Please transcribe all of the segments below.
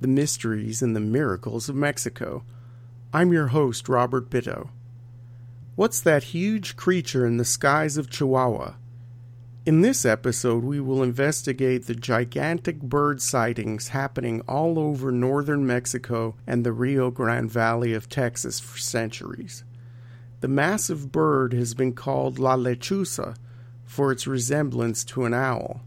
the mysteries, and the miracles of Mexico. I'm your host, Robert Bitto. What's that huge creature in the skies of Chihuahua? In this episode, we will investigate the gigantic bird sightings happening all over northern Mexico and the Rio Grande Valley of Texas for centuries. The massive bird has been called La Lechuza for its resemblance to an owl.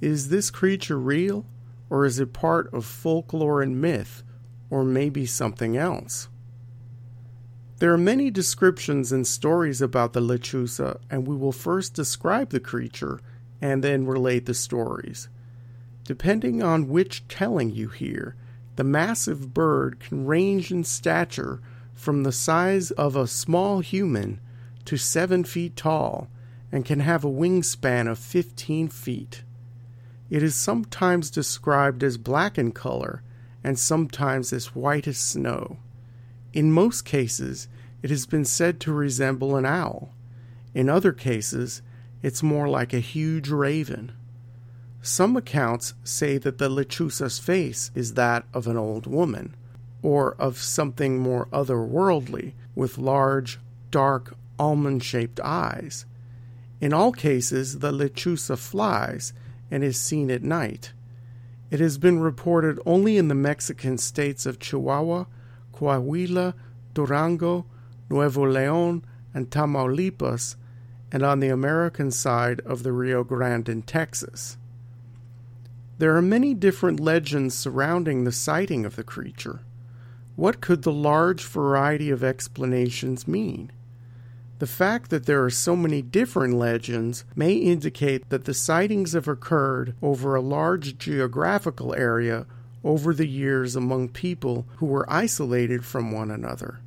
Is this creature real? Or is it part of folklore and myth, or maybe something else? There are many descriptions and stories about the lechuza, and we will first describe the creature and then relate the stories. Depending on which telling you hear, the massive bird can range in stature from the size of a small human to seven feet tall and can have a wingspan of 15 feet. It is sometimes described as black in color and sometimes as white as snow. In most cases, it has been said to resemble an owl. In other cases, it's more like a huge raven. Some accounts say that the lechuza's face is that of an old woman, or of something more otherworldly, with large, dark, almond shaped eyes. In all cases, the lechuza flies and is seen at night. It has been reported only in the Mexican states of Chihuahua, Coahuila, Durango, Nuevo Leon, and Tamaulipas, and on the American side of the Rio Grande in Texas. There are many different legends surrounding the sighting of the creature. What could the large variety of explanations mean? The fact that there are so many different legends may indicate that the sightings have occurred over a large geographical area over the years among people who were isolated from one another.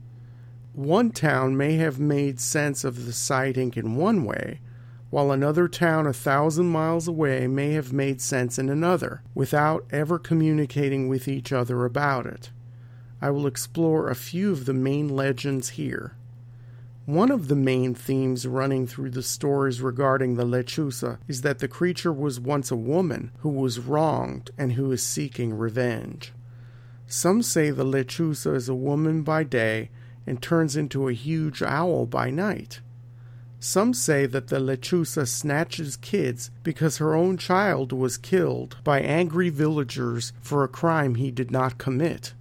One town may have made sense of the sighting in one way, while another town a thousand miles away may have made sense in another, without ever communicating with each other about it. I will explore a few of the main legends here. One of the main themes running through the stories regarding the lechuza is that the creature was once a woman who was wronged and who is seeking revenge. Some say the lechuza is a woman by day and turns into a huge owl by night. Some say that the lechuza snatches kids because her own child was killed by angry villagers for a crime he did not commit.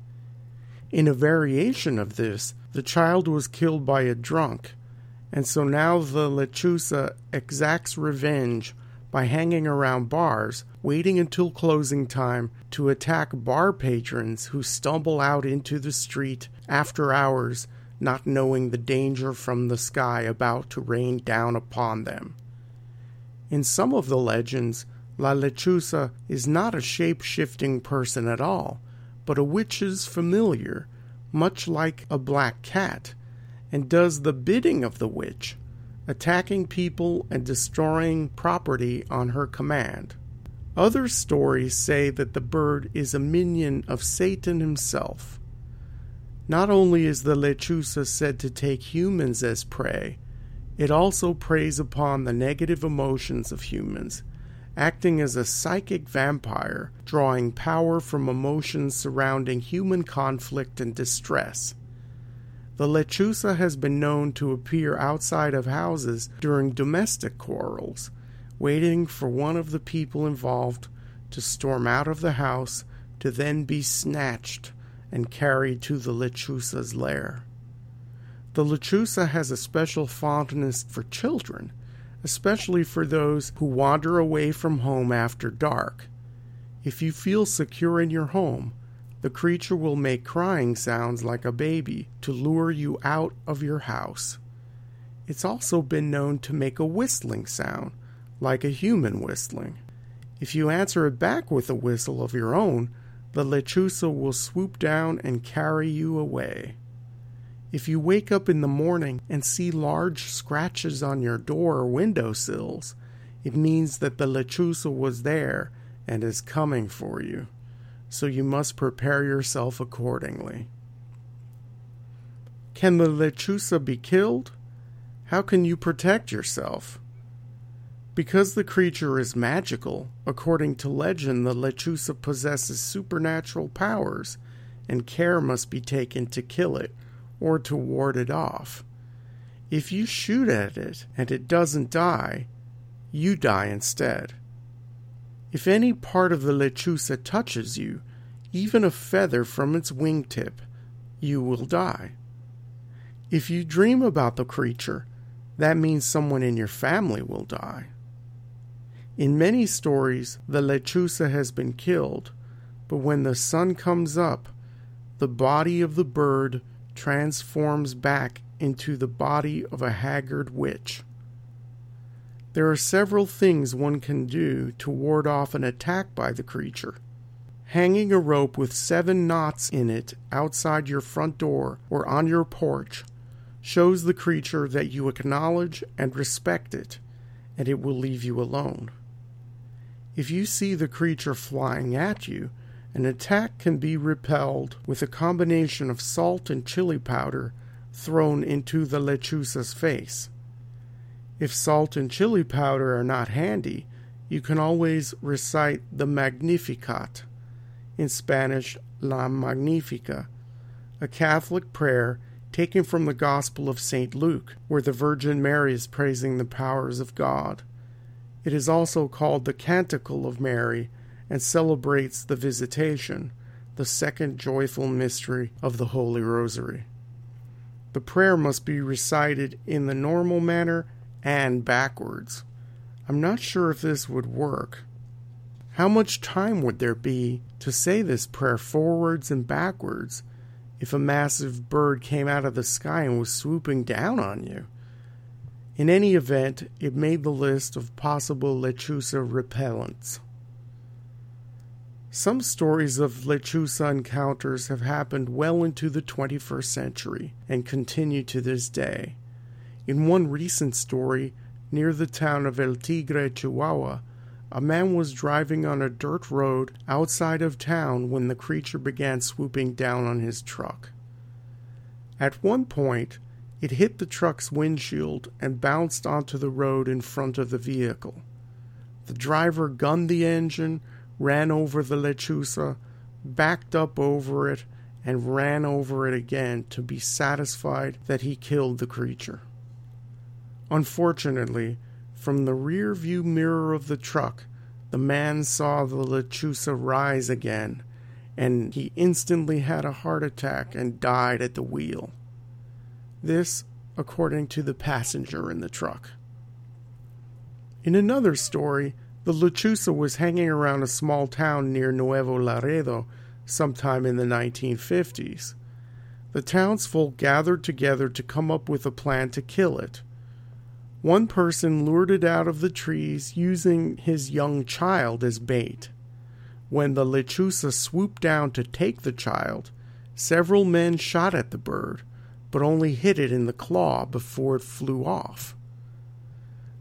In a variation of this, the child was killed by a drunk, and so now the lechuza exacts revenge by hanging around bars, waiting until closing time to attack bar patrons who stumble out into the street after hours, not knowing the danger from the sky about to rain down upon them. In some of the legends, La Lechuza is not a shape shifting person at all, but a witch's familiar much like a black cat, and does the bidding of the witch, attacking people and destroying property on her command. Other stories say that the bird is a minion of Satan himself. Not only is the lechuza said to take humans as prey, it also preys upon the negative emotions of humans acting as a psychic vampire, drawing power from emotions surrounding human conflict and distress. The lechuza has been known to appear outside of houses during domestic quarrels, waiting for one of the people involved to storm out of the house to then be snatched and carried to the lechuza's lair. The lechuza has a special fondness for children especially for those who wander away from home after dark. If you feel secure in your home, the creature will make crying sounds like a baby to lure you out of your house. It's also been known to make a whistling sound, like a human whistling. If you answer it back with a whistle of your own, the lechuza will swoop down and carry you away. If you wake up in the morning and see large scratches on your door or window sills, it means that the lechuza was there and is coming for you. So you must prepare yourself accordingly. Can the lechuza be killed? How can you protect yourself? Because the creature is magical, according to legend, the lechuza possesses supernatural powers, and care must be taken to kill it or to ward it off. If you shoot at it and it doesn't die, you die instead. If any part of the lechuza touches you, even a feather from its wingtip, you will die. If you dream about the creature, that means someone in your family will die. In many stories, the lechuza has been killed, but when the sun comes up, the body of the bird transforms back into the body of a haggard witch. There are several things one can do to ward off an attack by the creature. Hanging a rope with seven knots in it outside your front door or on your porch shows the creature that you acknowledge and respect it, and it will leave you alone. If you see the creature flying at you, an attack can be repelled with a combination of salt and chili powder thrown into the lechuza's face. If salt and chili powder are not handy, you can always recite the Magnificat, in Spanish La Magnifica, a Catholic prayer taken from the Gospel of St. Luke, where the Virgin Mary is praising the powers of God. It is also called the Canticle of Mary and celebrates the Visitation, the second joyful mystery of the Holy Rosary. The prayer must be recited in the normal manner and backwards. I'm not sure if this would work. How much time would there be to say this prayer forwards and backwards if a massive bird came out of the sky and was swooping down on you? In any event, it made the list of possible lechuza repellents. Some stories of lechuza encounters have happened well into the 21st century and continue to this day. In one recent story, near the town of El Tigre, Chihuahua, a man was driving on a dirt road outside of town when the creature began swooping down on his truck. At one point, it hit the truck's windshield and bounced onto the road in front of the vehicle. The driver gunned the engine, ran over the lechuza, backed up over it, and ran over it again to be satisfied that he killed the creature. Unfortunately, from the rear view mirror of the truck, the man saw the lechuza rise again, and he instantly had a heart attack and died at the wheel. This, according to the passenger in the truck. In another story, the lechuza was hanging around a small town near Nuevo Laredo sometime in the 1950s. The townsfolk gathered together to come up with a plan to kill it. One person lured it out of the trees using his young child as bait. When the lechuza swooped down to take the child, several men shot at the bird, but only hit it in the claw before it flew off.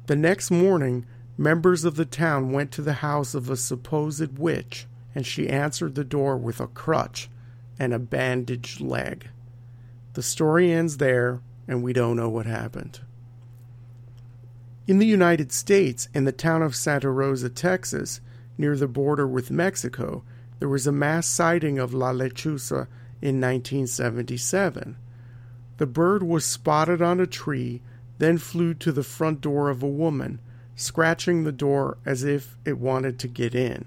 The next morning, members of the town went to the house of a supposed witch, and she answered the door with a crutch and a bandaged leg. The story ends there, and we don't know what happened. In the United States, in the town of Santa Rosa, Texas, near the border with Mexico, there was a mass sighting of La Lechuza in 1977. The bird was spotted on a tree, then flew to the front door of a woman, scratching the door as if it wanted to get in.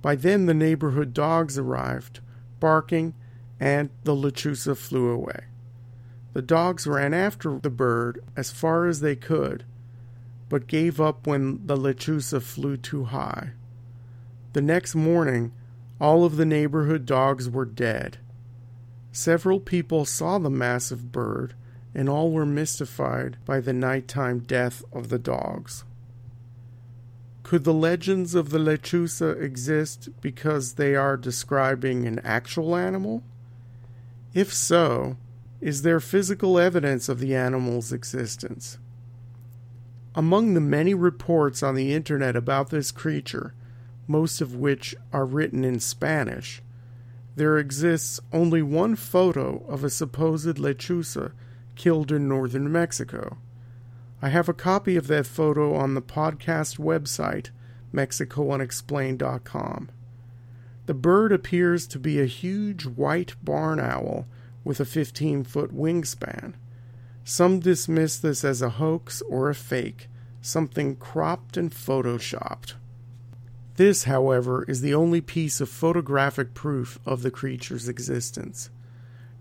By then, the neighborhood dogs arrived, barking, and the lechuza flew away. The dogs ran after the bird as far as they could, but gave up when the lechuza flew too high. The next morning, all of the neighborhood dogs were dead. Several people saw the massive bird, and all were mystified by the nighttime death of the dogs. Could the legends of the lechuza exist because they are describing an actual animal? If so, is there physical evidence of the animal's existence? Among the many reports on the internet about this creature, most of which are written in Spanish, there exists only one photo of a supposed lechuza killed in northern Mexico. I have a copy of that photo on the podcast website, MexicoUnexplained.com. The bird appears to be a huge white barn owl with a 15 foot wingspan. Some dismiss this as a hoax or a fake, something cropped and photoshopped. This, however, is the only piece of photographic proof of the creature's existence.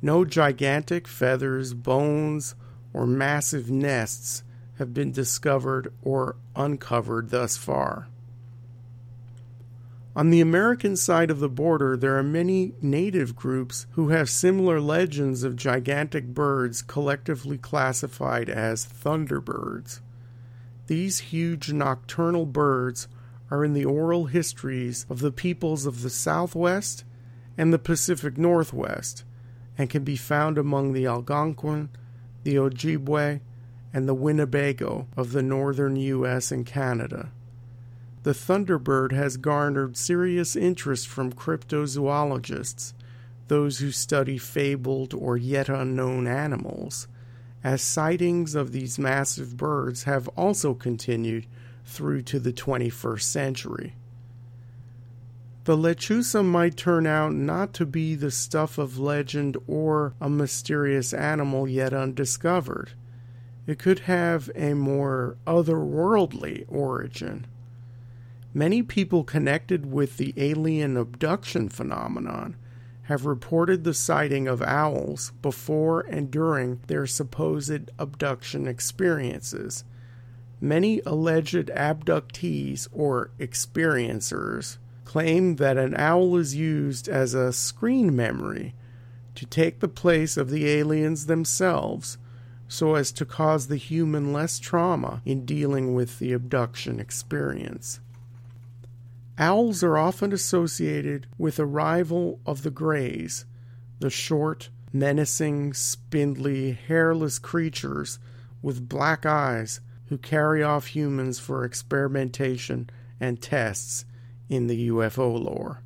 No gigantic feathers, bones, or massive nests have been discovered or uncovered thus far. On the American side of the border, there are many native groups who have similar legends of gigantic birds collectively classified as thunderbirds. These huge nocturnal birds are in the oral histories of the peoples of the Southwest and the Pacific Northwest and can be found among the Algonquin, the Ojibwe, and the Winnebago of the northern U.S. and Canada. The thunderbird has garnered serious interest from cryptozoologists, those who study fabled or yet unknown animals, as sightings of these massive birds have also continued through to the 21st century. The lechuza might turn out not to be the stuff of legend or a mysterious animal yet undiscovered. It could have a more otherworldly origin. Many people connected with the alien abduction phenomenon have reported the sighting of owls before and during their supposed abduction experiences. Many alleged abductees or experiencers claim that an owl is used as a screen memory to take the place of the aliens themselves so as to cause the human less trauma in dealing with the abduction experience. Owls are often associated with a rival of the Greys, the short, menacing, spindly, hairless creatures with black eyes who carry off humans for experimentation and tests in the UFO lore.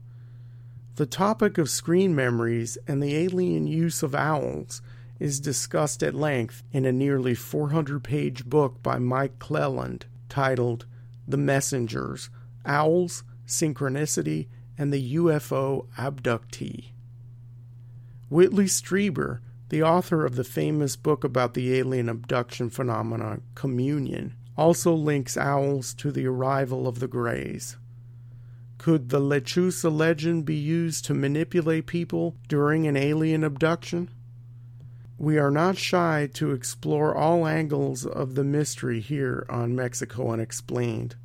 The topic of screen memories and the alien use of owls is discussed at length in a nearly 400 page book by Mike Clelland titled The Messengers Owls, Synchronicity, and the UFO Abductee. Whitley Strieber, the author of the famous book about the alien abduction phenomenon, Communion, also links owls to the arrival of the Greys. Could the Lechuza legend be used to manipulate people during an alien abduction? We are not shy to explore all angles of the mystery here on Mexico Unexplained,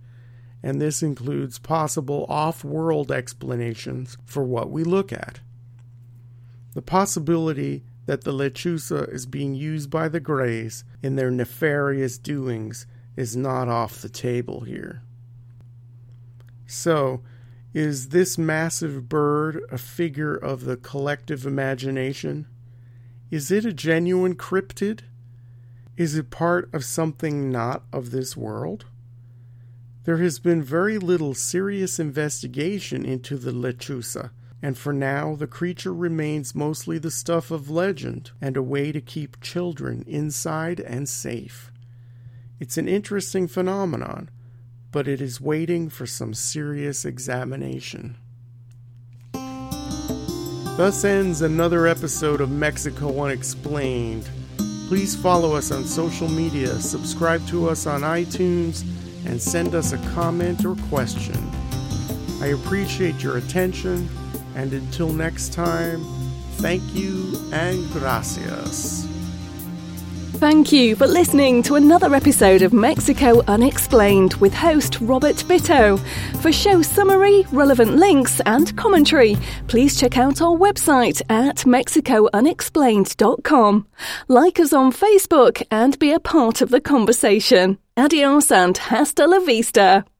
and this includes possible off world explanations for what we look at. The possibility that the lechuza is being used by the Greys in their nefarious doings is not off the table here. So, is this massive bird a figure of the collective imagination? Is it a genuine cryptid? Is it part of something not of this world? There has been very little serious investigation into the lechuza, and for now the creature remains mostly the stuff of legend and a way to keep children inside and safe. It's an interesting phenomenon, but it is waiting for some serious examination. Thus ends another episode of Mexico Unexplained. Please follow us on social media, subscribe to us on iTunes, and send us a comment or question. I appreciate your attention, and until next time, thank you and gracias. Thank you for listening to another episode of Mexico Unexplained with host Robert Bitto. For show summary, relevant links, and commentary, please check out our website at mexicounexplained.com. Like us on Facebook and be a part of the conversation. Adios and hasta la vista.